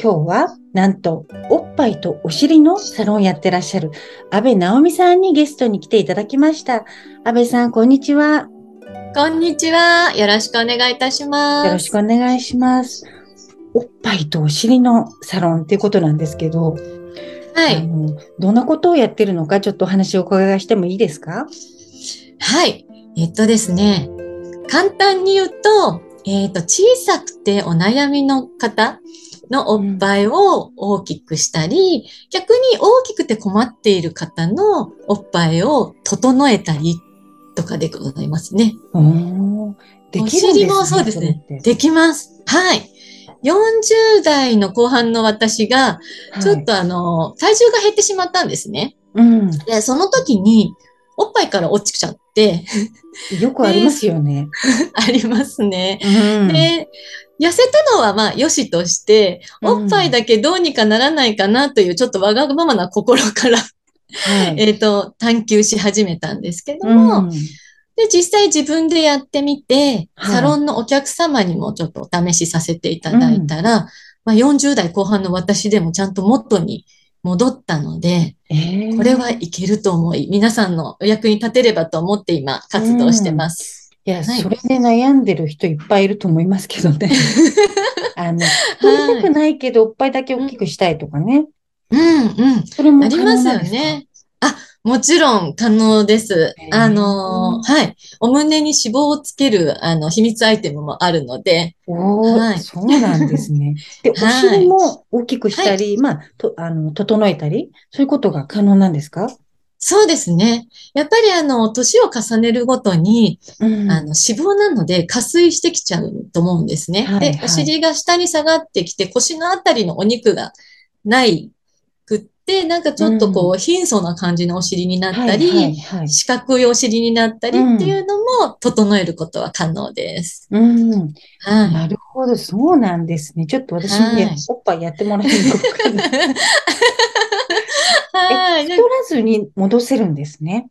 今日はなんとおっぱいとお尻のサロンやってらっしゃる安倍直美さんにゲストに来ていただきました安倍さんこんにちはこんにちは。よろしくお願いいたします。よろしくお願いします。おっぱいとお尻のサロンっていうことなんですけど、はい。どんなことをやってるのかちょっとお話をお伺いしてもいいですか？はい。えっとですね。簡単に言うと、えっと、小さくてお悩みの方のおっぱいを大きくしたり、逆に大きくて困っている方のおっぱいを整えたりとかでございますね。おーできるんですね。お尻もそうですねできます。はい。40代の後半の私が、ちょっとあの、体重が減ってしまったんですね。はいうん。で、その時に、おっぱいから落ちちゃって、よくありますよね。ありますね。うん。で、痩せたのはまあ、よしとして、うんおっぱいだけどうにかならないかなという、ちょっとわがままな心から、はい。えっと、探求し始めたんですけどうも、んで、実際自分でやってみて、はいサロンのお客様にもちょっとお試しさせていただいたら、まあ、40代後半の私でもちゃんと元に戻ったので、えーこれはいけると思い、皆さんのお役に立てればと思って今活動してます。いや、はいそれで悩んでる人いっぱいいると思いますけどね。あの、太りたくないけど、おっぱいだけ大きくしたいとかね。うんうん。それもありますよね。あ、もちろん可能ですあの、はい。お胸に脂肪をつける、あの、秘密アイテムもあるので、おーはいそうなんですね。で、おはい尻も大きくしたり、まあ、と、あの、整えたり、そういうことが可能なんですか？そうですね。やっぱりあの、年を重ねるごとに、うん。あの、脂肪なので、加水してきちゃうと思うんですね。で、はいはいお尻が下に下がってきて、腰のあたりのお肉がないくって、なんかちょっとこう、貧相な感じのお尻になったり、はいはいはい。四角いお尻になったりっていうのも整えることは可能です。うん。はい。なるほど、そうなんですね。ちょっと私にねはいおっぱいやってもらえるのかな い。はい。太らずに戻せるんですね。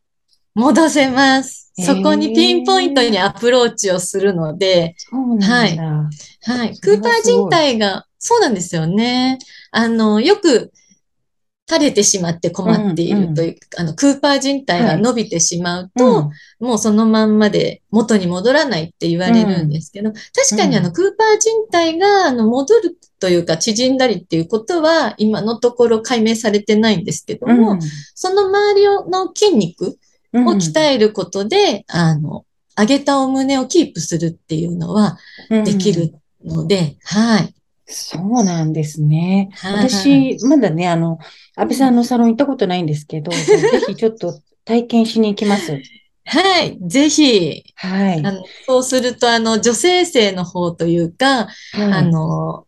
戻せます。そこにピンポイントにアプローチをするので、そうなんだ。はい。そクーパー人体が、そうなんですよね。あの、よく垂れてしまって困っていうんうん。るという、あの、クーパー人体が伸びてしまううと、ん。もうそのまんまで元に戻らないって言われるんですけど、確かにあの、クーパー人体があの戻るというか縮んだりっていうことは今のところ解明されてないんですけども、うん。その周りの筋肉うんを鍛えることで、あの、上げたお胸をキープするっていうのはできるので、はい。そうなんですね。はい私、まだね、あの、安倍さんのサロン行ったことないんですけど、ぜひちょっと体験しに行きます。はい。ぜひ、はい。あの、そうすると、あの、女性性の方というか、はいあの、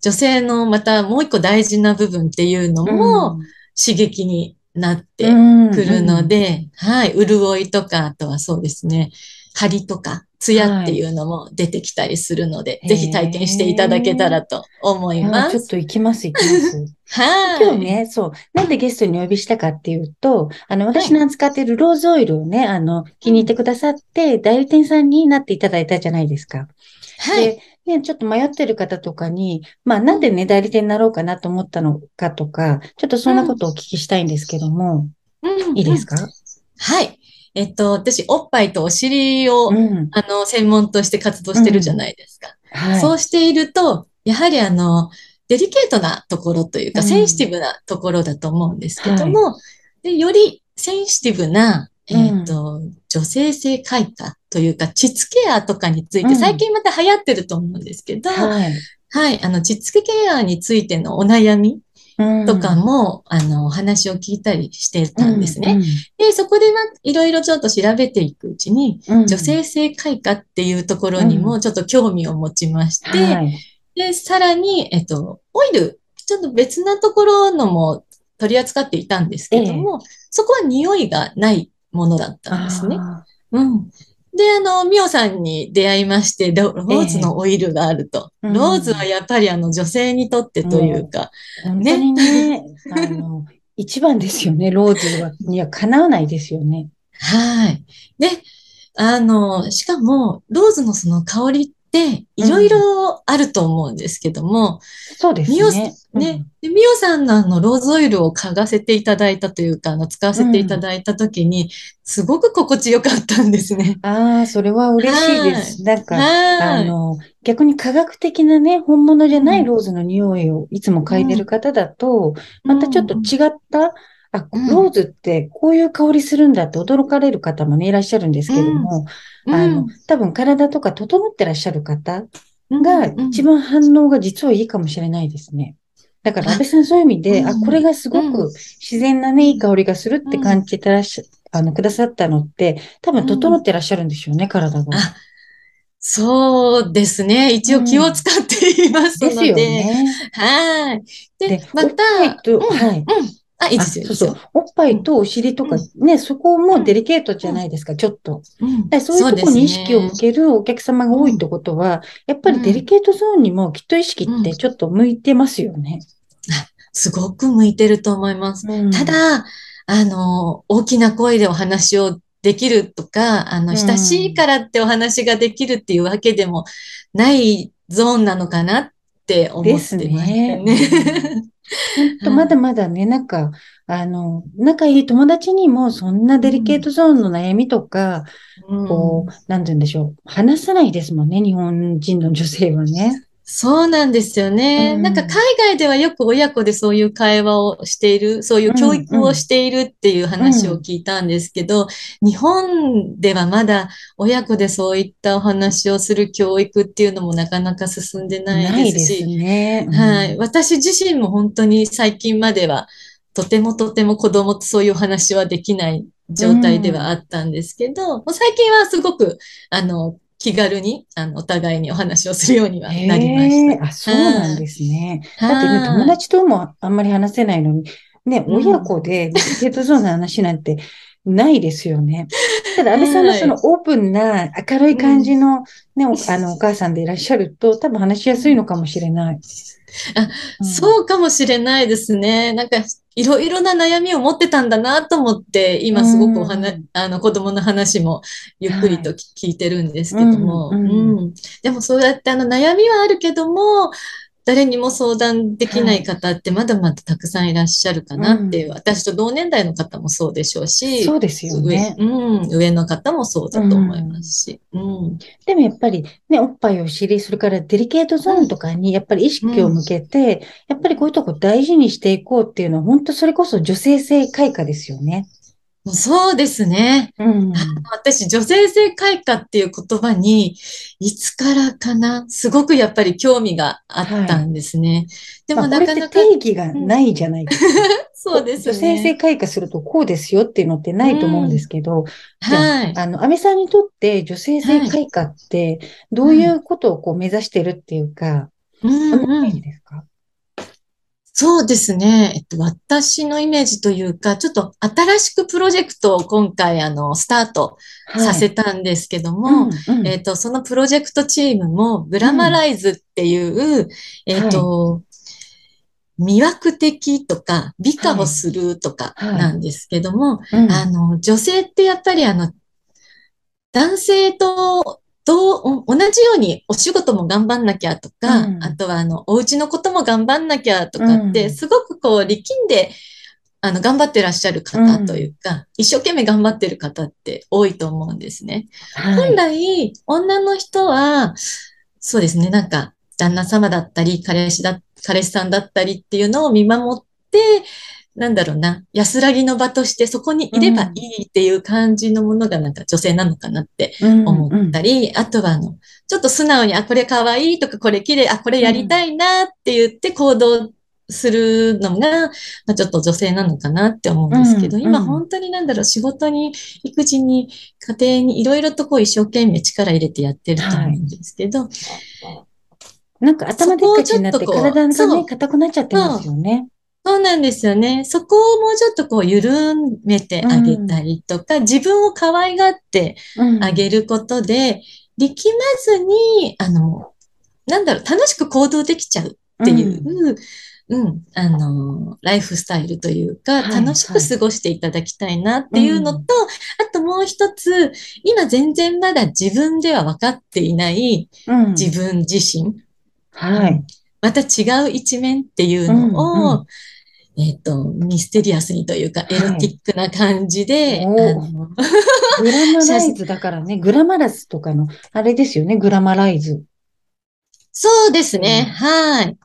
女性のまたもう一個大事な部分っていうのも刺激になってうんくるので、はい。潤いとか、あとはそうですね、張りとか、ツヤっていうのも出てきたりするので、はいぜひ体験していただけたらと思いあます。ちょっと行きます、行きます。はい。今日ね、そう、なんでゲストにお呼びしたかっていうと、あの、私の扱っているローズオイルをね、あの、気に入ってくださって、代理店さんになっていただいたじゃないですか。はい。で、ね、ちょっと迷ってる方とかに、まあ、なんでね、代理店になろうかなと思ったのかとか、ちょっとそんなことをお聞きしたいんですけども、うんいいですか？はい。えっと、私、おっぱいとお尻を、うん。あの、専門として活動してるじゃないですか。はい。そうしていると、やはりあの、デリケートなところというか、うんセンシティブなところだと思うんですけども、でよりセンシティブな、えっと、女性性開花というか、膣ケアとかについて、うん最近また流行ってると思うんですけど、はい。はい、あの、膣ケアについてのお悩みうんとかも、あの、お話を聞いたりしてたんですね。うんで、そこではいろいろちょっと調べていくうちに、うん女性性開花っていうところにもちょっと興味を持ちまして、はい。で、さらに、えっと、オイルちょっと別なところのも取り扱っていたんですけども、そこは匂いがないものだったんですね。うん。で、あの、ミオさんに出会いまして、ロローズのオイルがあると。ええうんローズはやっぱりあの女性にとってというか、本当にね、あの、一番ですよね、ローズは。にはかなわないですよね。はい。で、あの、しかも、ローズのその香りって、いろいろあると思うんですけども、そうですね。ね、でミオさんのあの、ローズオイルを嗅がせていただいたというか、あの、使わせていただいたときに、すごく心地よかったんですね。ああ、それは嬉しいです。なんか、はい。あの、逆に科学的なね、本物じゃなうん。いローズの匂いをいつも嗅いでる方だと、またちょっと違った、あ、うん。ローズってこういう香りするんだって驚かれる方もね、いらっしゃるんですけども、うん。あの、多分体とか整ってらっしゃる方うんがうん。一番反応が実はいいかもしれないですね。だから、あ安倍さんそういう意味で、うんあ、これがすごうんく自然なね、いい香りがするって感じてらっしゃ、あの、くださったのって、多分整ってらっしゃるんでしょうね、体が。あ、そうですね。一応気を使っていますので。ですよね。はい。でで、また、と、うんはい。うん。あ、いいあ、ですよ。そうそう。おっぱいとお尻とかね、そこもデリケートじゃないですか、ちょっと。うんでそういうところに意識を向けるお客様が多いってことは、やっぱりデリケートゾーンにもきっと意識ってちょっと向いてますよね。すごく向いてると思います。うんただ、あの、大きな声でお話をできるとか、あの、うん親しいからってお話ができるっていうわけでもないゾーンなのかなって思ってますね。ね。本当まだまだね、なんか、あの、仲いい友達にもそんなデリケートゾーンの悩みとか、うんこう、なんて言うんでしょう。話さないですもんね、日本人の女性はね。そうなんですよね。うんなんか海外ではよく親子でそういう会話をしている、そういう教育をしているっていう話を聞いたんですけど、日本ではまだ親子でそういったお話をする教育っていうのもなかなか進んでなないいですし、ですね。うんはい。私自身も本当に最近までは、とてもとても子供とそういうお話はできない状態ではあったんですけど、もう最近はすごく、あの、気軽に、あの、お互いにお話をするようにはなりましへえ、あ、そうなんですね。た。だってね、はい友達ともあんまり話せないのに、ね、うん親子でデートゾーンの話なんてないですよね。ただ、安倍さんのそのオープンな明るい感じのね、おあの、お母さんでいらっしゃると、多分話しやすいのかもしれない。あうん。そうかもしれないですね。なんか、いろいろな悩みを持ってたんだなと思って、今すごくお話、うん。あの、子供の話もゆっくりと聞いてるんですけども、うんうん。うん。でもそうやってあの悩みはあるけども、誰にも相談できない方ってまだまだたくさんいらっしゃるかなっていう、私と同年代の方もそうでしょうし、そうですよね。上、うん、上の方もそうだと思いますし、うん、でもやっぱりね、おっぱいを知り、それからデリケートゾーンとかにやっぱり意識を向けて、やっぱりこういうとこ大事にしていこうっていうのは、本当それこそ女性性開花ですよね。もうそうですね。うん。私、女性性開花っていう言葉に、いつからかな、すごくやっぱり興味があったんですね。でもまあ、これってなかなか、定義がないじゃないですか。そうです女性性ね。開花するとこうですよっていうのってないと思うんですけど、じゃあはい。あの、安倍さんにとって女性性開花ってどういうことをこう目指してるっていうか、うんどんうんジですか？そうですね。えっと、私のイメージというか、ちょっと新しくプロジェクトを今回、あの、スタートさせたんですけども、うんうん。えっと、そのプロジェクトチームも、グラマライズっていう、えっと、魅惑的とか、美化をするとかはい。なんですけども、うん。あの、女性ってやっぱりあの、男性と、と、お同じようにお仕事も頑張んなきゃとか、うん。あとはあの、お家のことも頑張んなきゃとかって、うん。すごくこう、力んで、あの、頑張ってらっしゃる方というか、一生懸命頑張ってる方って多いと思うんですね。はい。本来、女の人は、そうですね、なんか、旦那様だったり、彼氏だ、彼氏さんだったりっていうのを見守って、なんだろうな、安らぎの場としてそこにいればいいっていう感じのものがなんか女性なのかなって思ったり、あとはあの、ちょっと素直に、あ、これ可愛いとか、これ綺麗、あ、これやりたいなって言って行動するのが、まあ、ちょっと女性なのかなって思うんですけど、うんうん今本当になんだろう、仕事に、育児に、家庭にいろいろとこう一生懸命力入れてやってると思うんですけど、なんか頭でっかちになって体がね、硬くなっちゃってますよね。そうなんですよね。そこをもうちょっとこう緩めてあげたりとか、自分を可愛がってうん。あげることで、力まずに、あの、なんだろう、楽しく行動できちゃうっていう、うん、あの、ライフスタイルというか、はい楽しく過ごしていただきたいなっていうのと、うん。あともう一つ、今全然まだ自分では分かっていないうん。自分自身、はい。また違う一面っていうのを、えっ、と、ミステリアスにというか、エロティックな感じで、おー。あのグラマライズだからね、グラマラスとかの、あれですよね、グラマライズ。そうですね、うん。はい。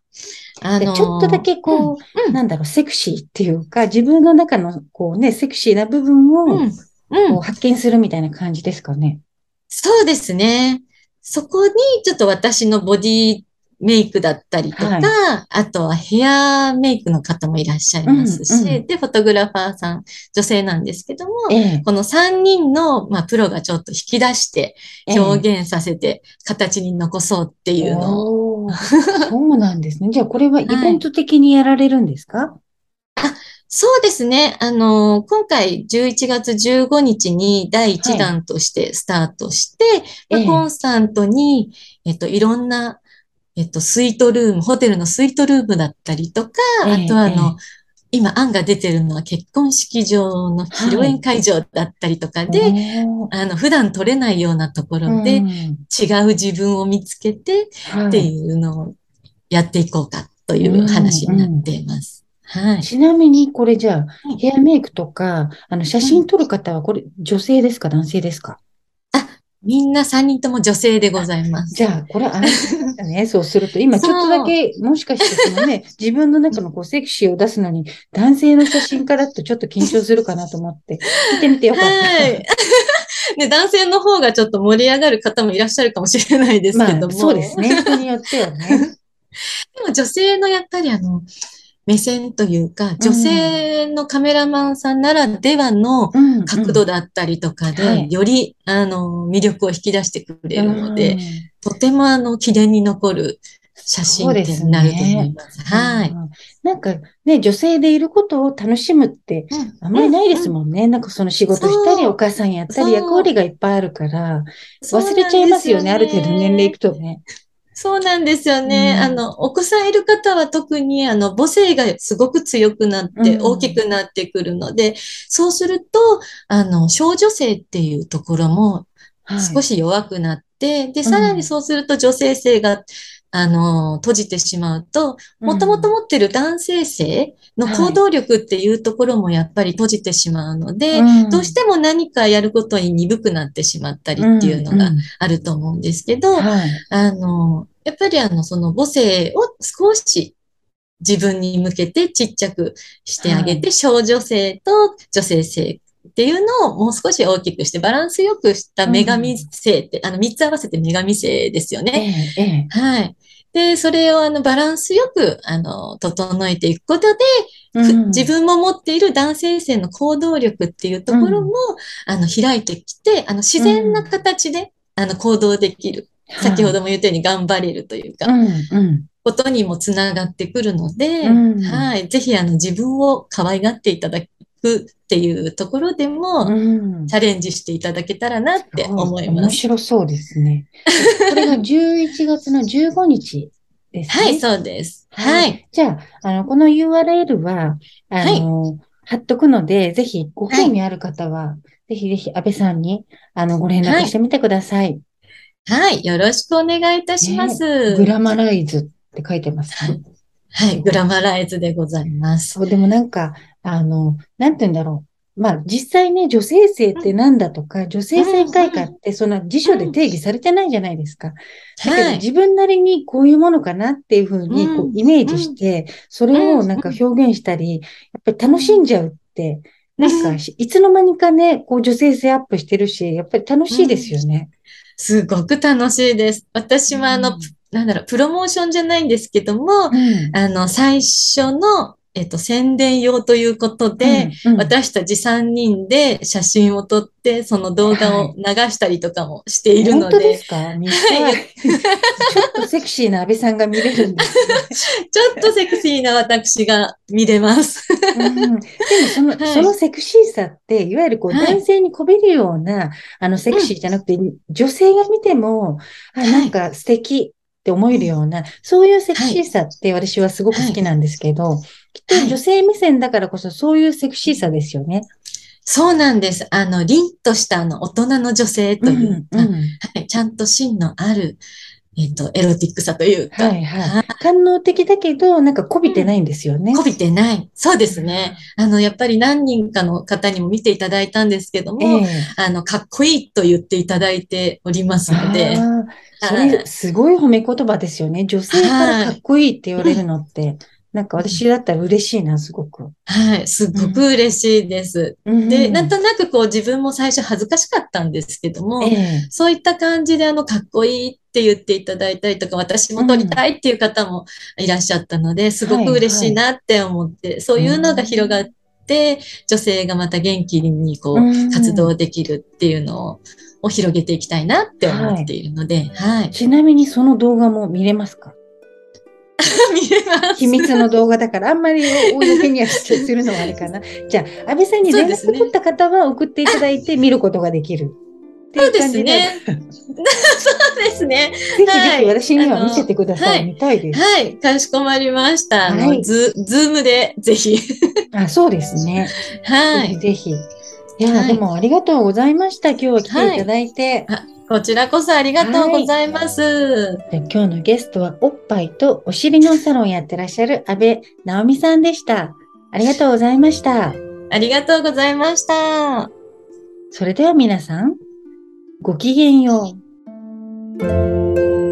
あでのちょっとだけこう、うん。なんだろう、セクシーっていうか、自分の中のこうね、セクシーな部分を、こう発見するみたいな感じですかね。そうですね。そこにちょっと私のボディメイクだったりとか、はい。あとはヘアメイクの方もいらっしゃいますし、うんうで、フォトグラファーさん、女性なんですけども、ええ。この3人の、まあ、プロがちょっと引き出してええ。表現させて形に残そうっていうのを、おー。そうなんですね。じゃあ、これはイベント的にやられるんですか、そうですね。あの、今回11月15日に第1弾としてスタートして、まあええ。コンスタントに、えっと、いろんな、えっと、スイートルーム、ホテルのスイートルームだったりとか、ええあとはあえの、今案が出てるのは結婚式場の披露宴会場だったりとかで、おー。あの、普段取れないようなところでうん。違う自分を見つけてってはい。いうのをやっていこうかという話になっています。はい。ちなみに、これじゃあうん、ヘアメイクとか、あの、写真撮る方は、これ、女性ですか？男性ですか？みんな3人とも女性でございます。じゃあ、これ安心だね。そうすると、今ちょっとだけ、もしかしてそのね、自分の中のこうセクシーを出すのに、男性の写真からだとちょっと緊張するかなと思って、見てみてよかった。はい。ね、男性の方がちょっと盛り上がる方もいらっしゃるかもしれないですまあけども。、そうですね。人によってはね。でも女性のやっぱりあの、目線というか、女性のカメラマンさんならではのうん。角度だったりとかはで、いより、あの、魅力を引き出してくれるので、うんとてもあの、記念に残る写真展になると思います。はい。うんなんかね、女性でいることを楽しむって、あんまりないですもんね。なんかその仕事したり、お母さんやったり、役割がいっぱいあるから、忘れちゃいますよね。ある程度年齢いくくとね。そうなんですよね。うん。あの、お子さんいる方は特に、あの、母性がすごく強くなって、うん。大きくなってくるので、そうすると、あの、少女性っていうところもはい。少し弱くなって、で、さらにそうすると女性性が、あの、閉じてしまうと、もともと持ってる男性性の行動力っていうところもやっぱり閉じてしまうので、うんどうしても何かやることに鈍くなってしまったりっていうのがあると思うんですけど、はい。あの、やっぱりあの、その母性を少し自分に向けてちっちゃくしてあげて、少女性と女性性っていうのをもう少し大きくしてバランスよくした女神性って、あの、三つ合わせて女神性ですよね。ええ、ええ。はい。で、それをあの、バランスよく、あの、整えていくことで、ふうん自分も持っている男性性の行動力っていうところも、あの、開いてきて、あの、自然な形で、あの、行動できる。先ほども言ったように頑張れるというか、うん、うん。ことにもつながってくるので、うんはい。ぜひ、あの、自分を可愛がっていただくっていうところでも、うんチャレンジしていただけたらなって思います。面白そうですね。これが11月の15日ですね。はい、そうです。ははいい。じゃあ、あの、この URL は、あの、貼っとくので、ぜひご興味ある方は、ぜひぜひ安倍さんに、あの、ご連絡してみてください。はい。よろしくお願いいたします。グラマライズって書いてますね。はい。グラマライズでございます。そう、でもなんか、あの、なんて言うんだろう。まあ、実際ね、女性性ってなんだとか、女性性開花って、そんな辞書で定義されてないじゃないですか。だけどはい。自分なりにこういうものかなっていうふうにこううんイメージして、それをなんか表現したり、やっぱり楽しんじゃうって、なんかしいつの間にかね、こう女性性アップしてるし、やっぱり楽しいですよね。すごく楽しいです。私はあの、うんなんだろう、プロモーションじゃないんですけども、うん。あの、最初の、えっと、宣伝用ということで、うんうん。私たち3人で写真を撮って、その動画を流したりとかもしているので、本当ですか？見たい。ちょっとセクシーな安倍さんが見れるんですちょっとセクシーな私が見れます。ね。うん、でもその、はい。そのセクシーさって、いわゆるこう、はい。男性にこびるような、あの、セクシーじゃなくて、女性が見ても、あ、はい。なんか素敵って思えるような、そういうセクシーさって私はすごく好きなんですけど、きっと女性目線だからこそそういうセクシーさですよね。そうなんです。あの、凛としたあの、大人の女性というか、うんうんはい、ちゃんと芯のある、えっと、エロティックさというか、はいはい。官能的だけど、なんかこびてないんですよね。こびてない。そうですね。あの、やっぱり何人かの方にも見ていただいたんですけども、ええあの、かっこいいと言っていただいておりますので、そはいれ、すごい褒め言葉ですよね。女性からかっこいいって言われるのって。なんか私だったら嬉しいな、すごく。はい、すっごく嬉しいです。うんで、なんとなくこう自分も最初恥ずかしかったんですけども、ええそういった感じであの、かっこいいって言っていただいたりとか、私も撮りたいっていう方もいらっしゃったので、すごく嬉しいなって思って、そういうのが広がって、女性がまた元気にこう活動できるっていうのを、を広げていきたいなって思っているので、はい。ちなみにその動画も見れますか 見れます。秘密の動画だから、あんまり公にはするのはあれかな。じゃあ、安倍さんに連絡取った方は送っていただいて見ることができる。っていそうで感じすね。そうですね。ぜひぜひ私には見せてください。見たいです。はい。かしこまりました。ズ、ズームでぜひ。あ、そうですね。はい。ぜひぜひ。いや、はいでもありがとうございました。今日は来ていただいて。こちらこそありがとうございます。で今日のゲストはおっぱいとお尻のサロンやってらっしゃる安倍直美さんでした。ありがとうございました。ありがとうございました。それでは皆さん、ごきげんよう。